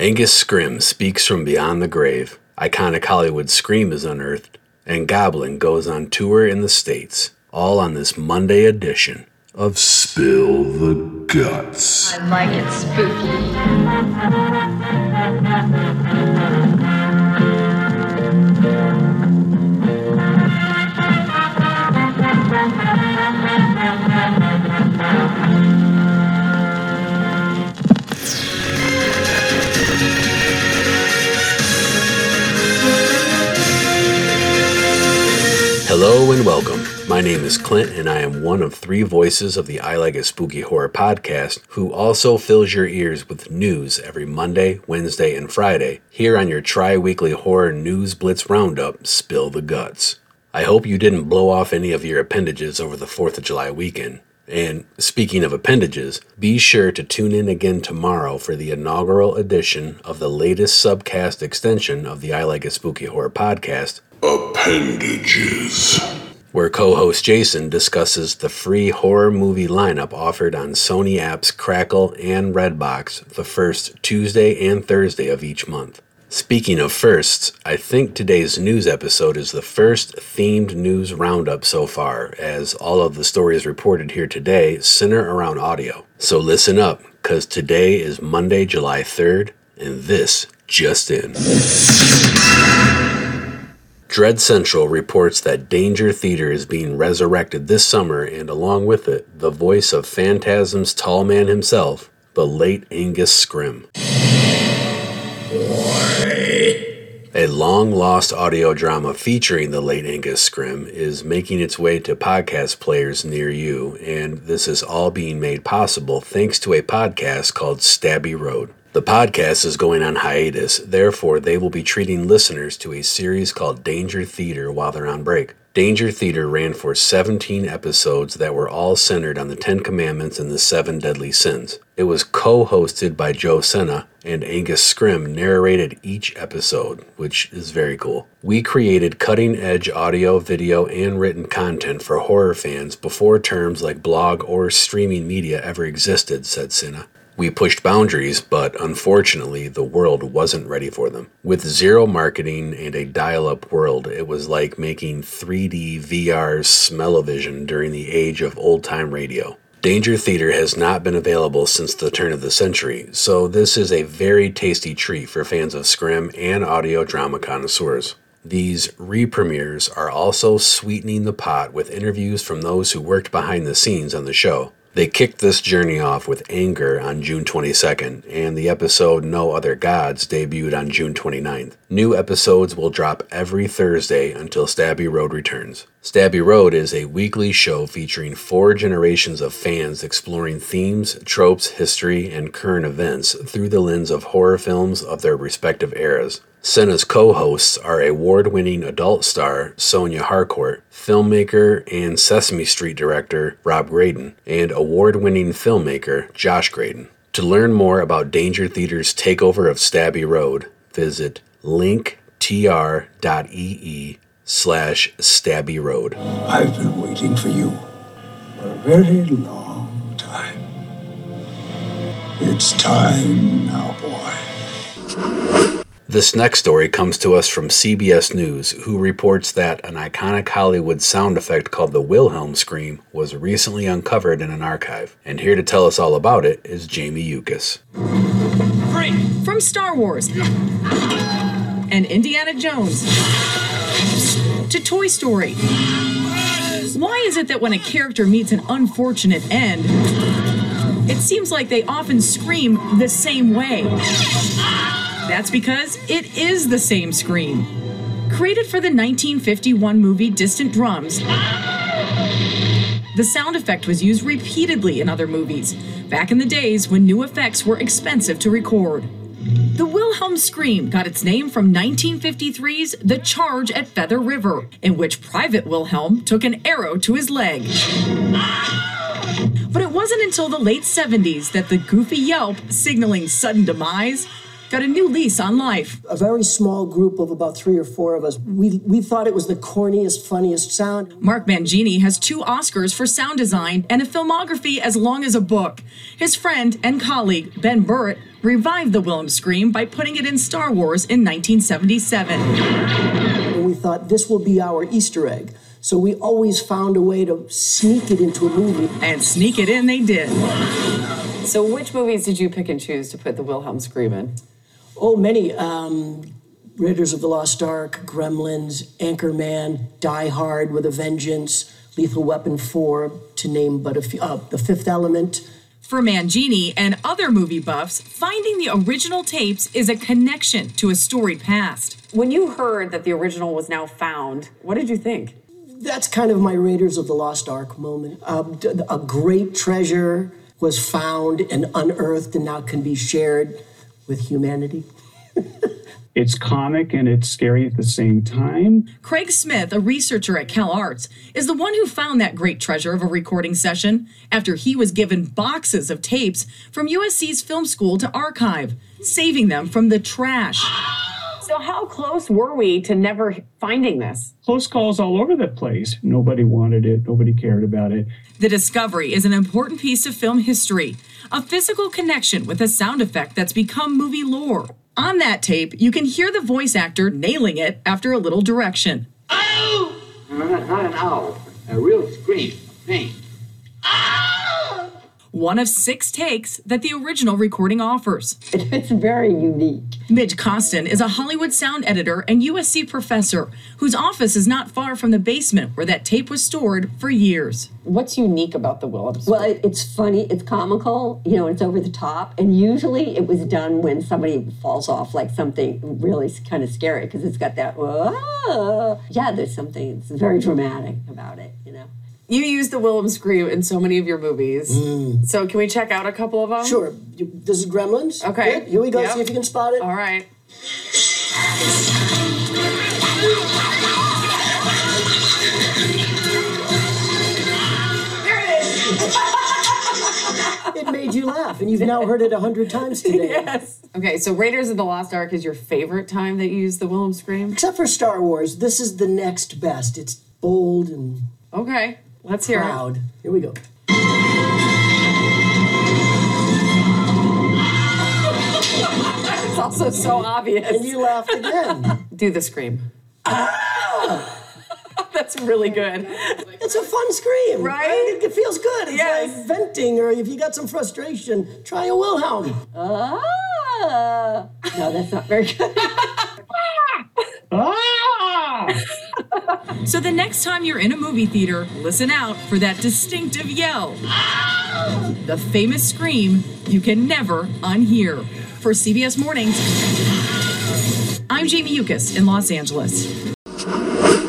Angus Scrimm speaks from beyond the grave. Iconic Hollywood Scream is unearthed, and Goblin goes on tour in the States. All on this Monday edition of Spill the Guts. I like it spooky. My name is Clint, and I am one of three voices of the I Like It Spooky Horror podcast, who also fills your ears with news every Monday, Wednesday, and Friday here on your tri weekly horror news blitz roundup, Spill the Guts. I hope you didn't blow off any of your appendages over the 4th of July weekend. And speaking of appendages, be sure to tune in again tomorrow for the inaugural edition of the latest subcast extension of the I Like It Spooky Horror podcast, Appendages. Where co host Jason discusses the free horror movie lineup offered on Sony apps Crackle and Redbox the first Tuesday and Thursday of each month. Speaking of firsts, I think today's news episode is the first themed news roundup so far, as all of the stories reported here today center around audio. So listen up, because today is Monday, July 3rd, and this just in. Dread Central reports that Danger Theater is being resurrected this summer, and along with it, the voice of Phantasm's tall man himself, the late Angus Scrimm. A long lost audio drama featuring the late Angus Scrimm is making its way to podcast players near you, and this is all being made possible thanks to a podcast called Stabby Road. The podcast is going on hiatus, therefore, they will be treating listeners to a series called Danger Theater while they're on break. Danger Theater ran for 17 episodes that were all centered on the Ten Commandments and the Seven Deadly Sins. It was co hosted by Joe Senna, and Angus Scrimm narrated each episode, which is very cool. We created cutting edge audio, video, and written content for horror fans before terms like blog or streaming media ever existed, said Senna. We pushed boundaries, but unfortunately, the world wasn't ready for them. With zero marketing and a dial up world, it was like making 3D VR smell-o-vision during the age of old time radio. Danger Theater has not been available since the turn of the century, so this is a very tasty treat for fans of Scrimm and audio drama connoisseurs. These re-premieres are also sweetening the pot with interviews from those who worked behind the scenes on the show. They kicked this journey off with Anger on June 22nd, and the episode No Other Gods debuted on June 29th. New episodes will drop every Thursday until Stabby Road returns. Stabby Road is a weekly show featuring four generations of fans exploring themes, tropes, history, and current events through the lens of horror films of their respective eras. Senna's co hosts are award winning adult star Sonia Harcourt, filmmaker and Sesame Street director Rob Graydon, and award winning filmmaker Josh Graydon. To learn more about Danger Theater's takeover of Stabby Road, visit linktr.ee slash Stabby Road. I've been waiting for you for a very long time. It's time now, boy. This next story comes to us from CBS News, who reports that an iconic Hollywood sound effect called the Wilhelm scream was recently uncovered in an archive. And here to tell us all about it is Jamie Yuccas. From Star Wars and Indiana Jones to Toy Story. Why is it that when a character meets an unfortunate end, it seems like they often scream the same way? That's because it is the same scream. Created for the 1951 movie Distant Drums, the sound effect was used repeatedly in other movies, back in the days when new effects were expensive to record. The Wilhelm scream got its name from 1953's The Charge at Feather River, in which Private Wilhelm took an arrow to his leg. But it wasn't until the late 70s that the goofy yelp, signaling sudden demise, got a new lease on life. A very small group of about three or four of us, we, we thought it was the corniest, funniest sound. Mark Mangini has two Oscars for sound design and a filmography as long as a book. His friend and colleague, Ben Burtt, revived the Wilhelm scream by putting it in Star Wars in 1977. And we thought this will be our Easter egg. So we always found a way to sneak it into a movie. And sneak it in they did. So, which movies did you pick and choose to put the Wilhelm scream in? Oh, many. Um, Raiders of the Lost Ark, Gremlins, Anchorman, Die Hard with a Vengeance, Lethal Weapon 4, to name but a few. Uh, the Fifth Element. For Mangini and other movie buffs, finding the original tapes is a connection to a storied past. When you heard that the original was now found, what did you think? That's kind of my Raiders of the Lost Ark moment. Uh, a great treasure was found and unearthed and now can be shared with humanity. It's comic and it's scary at the same time. Craig Smith, a researcher at CalArts, is the one who found that great treasure of a recording session after he was given boxes of tapes from USC's film school to archive, saving them from the trash. So, how close were we to never finding this? Close calls all over the place. Nobody wanted it, nobody cared about it. The discovery is an important piece of film history, a physical connection with a sound effect that's become movie lore. On that tape, you can hear the voice actor nailing it after a little direction. No, not, not an owl. A real scream. Pain. One of six takes that the original recording offers. It's very unique. Midge Costin is a Hollywood sound editor and USC professor whose office is not far from the basement where that tape was stored for years. What's unique about the Wilhelm scream? Well, it, it's funny, it's comical, you know, it's over the top. And usually it was done when somebody falls off, like something really kind of scary, because it's got that, "Whoa." yeah, there's something, it's very dramatic about it, you know. You use the Wilhelm scream in so many of your movies. Mm. So, can we check out a couple of them? Sure. You- This is Gremlins. Okay. Good. Here we go. Yep. See if you can spot it. All right. There it is. It made you laugh, and you've now heard it a hundred times today. Yes. Okay, so Raiders of the Lost Ark is your favorite time that you use the Wilhelm scream? Except for Star Wars, this is the next best. It's bold and Okay, let's hear it. proud. Here we go. It's also so obvious. And you laughed again. Do the scream. That's really good. It's a fun scream, Right? It, it feels good. It's Yes. like venting, or if you got some frustration, try a Wilhelm. Ah! No, that's not very good. Ah! So the next time you're in a movie theater, listen out for that distinctive yell. The famous scream you can never unhear. For CBS Mornings, I'm Jamie Yuccas in Los Angeles.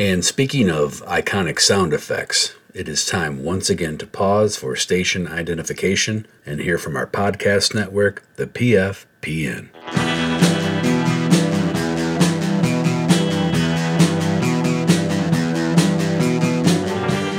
And speaking of iconic sound effects, it is time once again to pause for station identification and hear from our podcast network, the PFPN.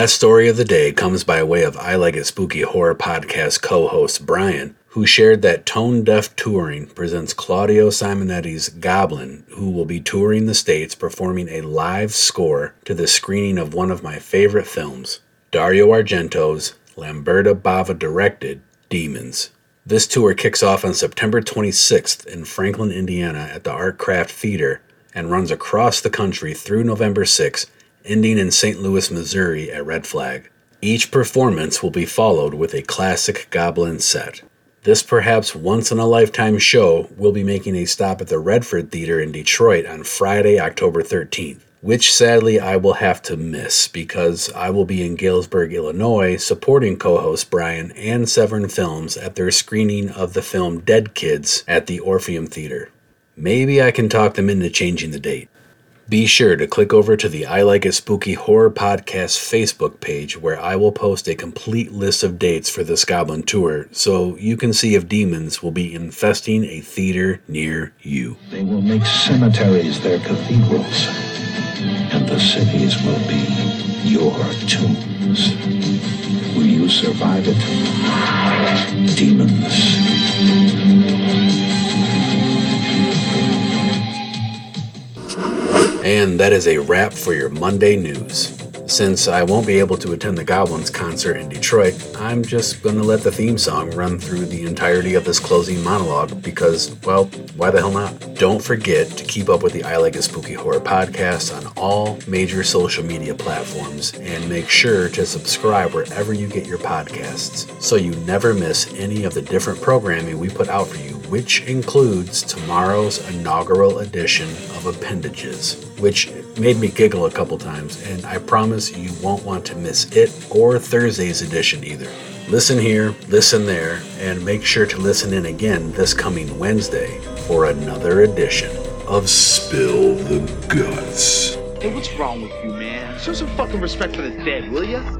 Last story of the day comes by way of I Like It Spooky Horror Podcast co host Brian, who shared that Tone Deaf Touring presents Claudio Simonetti's Goblin, who will be touring the States performing a live score to the screening of one of my favorite films, Dario Argento's Lamberto Bava directed Demons. This tour kicks off on September 26th in Franklin, Indiana at the Artcraft Theater and runs across the country through November 6th ending in St. Louis, Missouri at Red Flag. Each performance will be followed with a classic Goblin set. This perhaps once in a lifetime show will be making a stop at the Redford Theater in Detroit on Friday, October 13th. which sadly I will have to miss because I will be in Galesburg, Illinois, supporting co host Brian and Severn Films at their screening of the film Dead Kids at the Orpheum Theater. Maybe I can talk them into changing the date. Be sure to click over to the I Like It Spooky Horror Podcast Facebook page where I will post a complete list of dates for this Goblin tour so you can see if demons will be infesting a theater near you. They will make cemeteries their cathedrals, and the cities will be your tombs. Will you survive it? And that is a wrap for your Monday news. Since I won't be able to attend the Goblins concert in Detroit, I'm just going to let the theme song run through the entirety of this closing monologue because, well, why the hell not? Don't forget to keep up with the I Like It Spooky Horror podcast on all major social media platforms and make sure to subscribe wherever you get your podcasts so you never miss any of the different programming we put out for you, which includes tomorrow's inaugural edition of Appendages, which made me giggle a couple times, and I promise you won't want to miss it or Thursday's edition either. Listen here, listen there, and make sure to listen in again this coming Wednesday for another edition of Spill the Guts. Hey, what's wrong with you, man? Show some fucking respect for the dead, will ya?